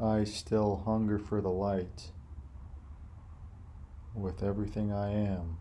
I still hunger for the light with everything I am.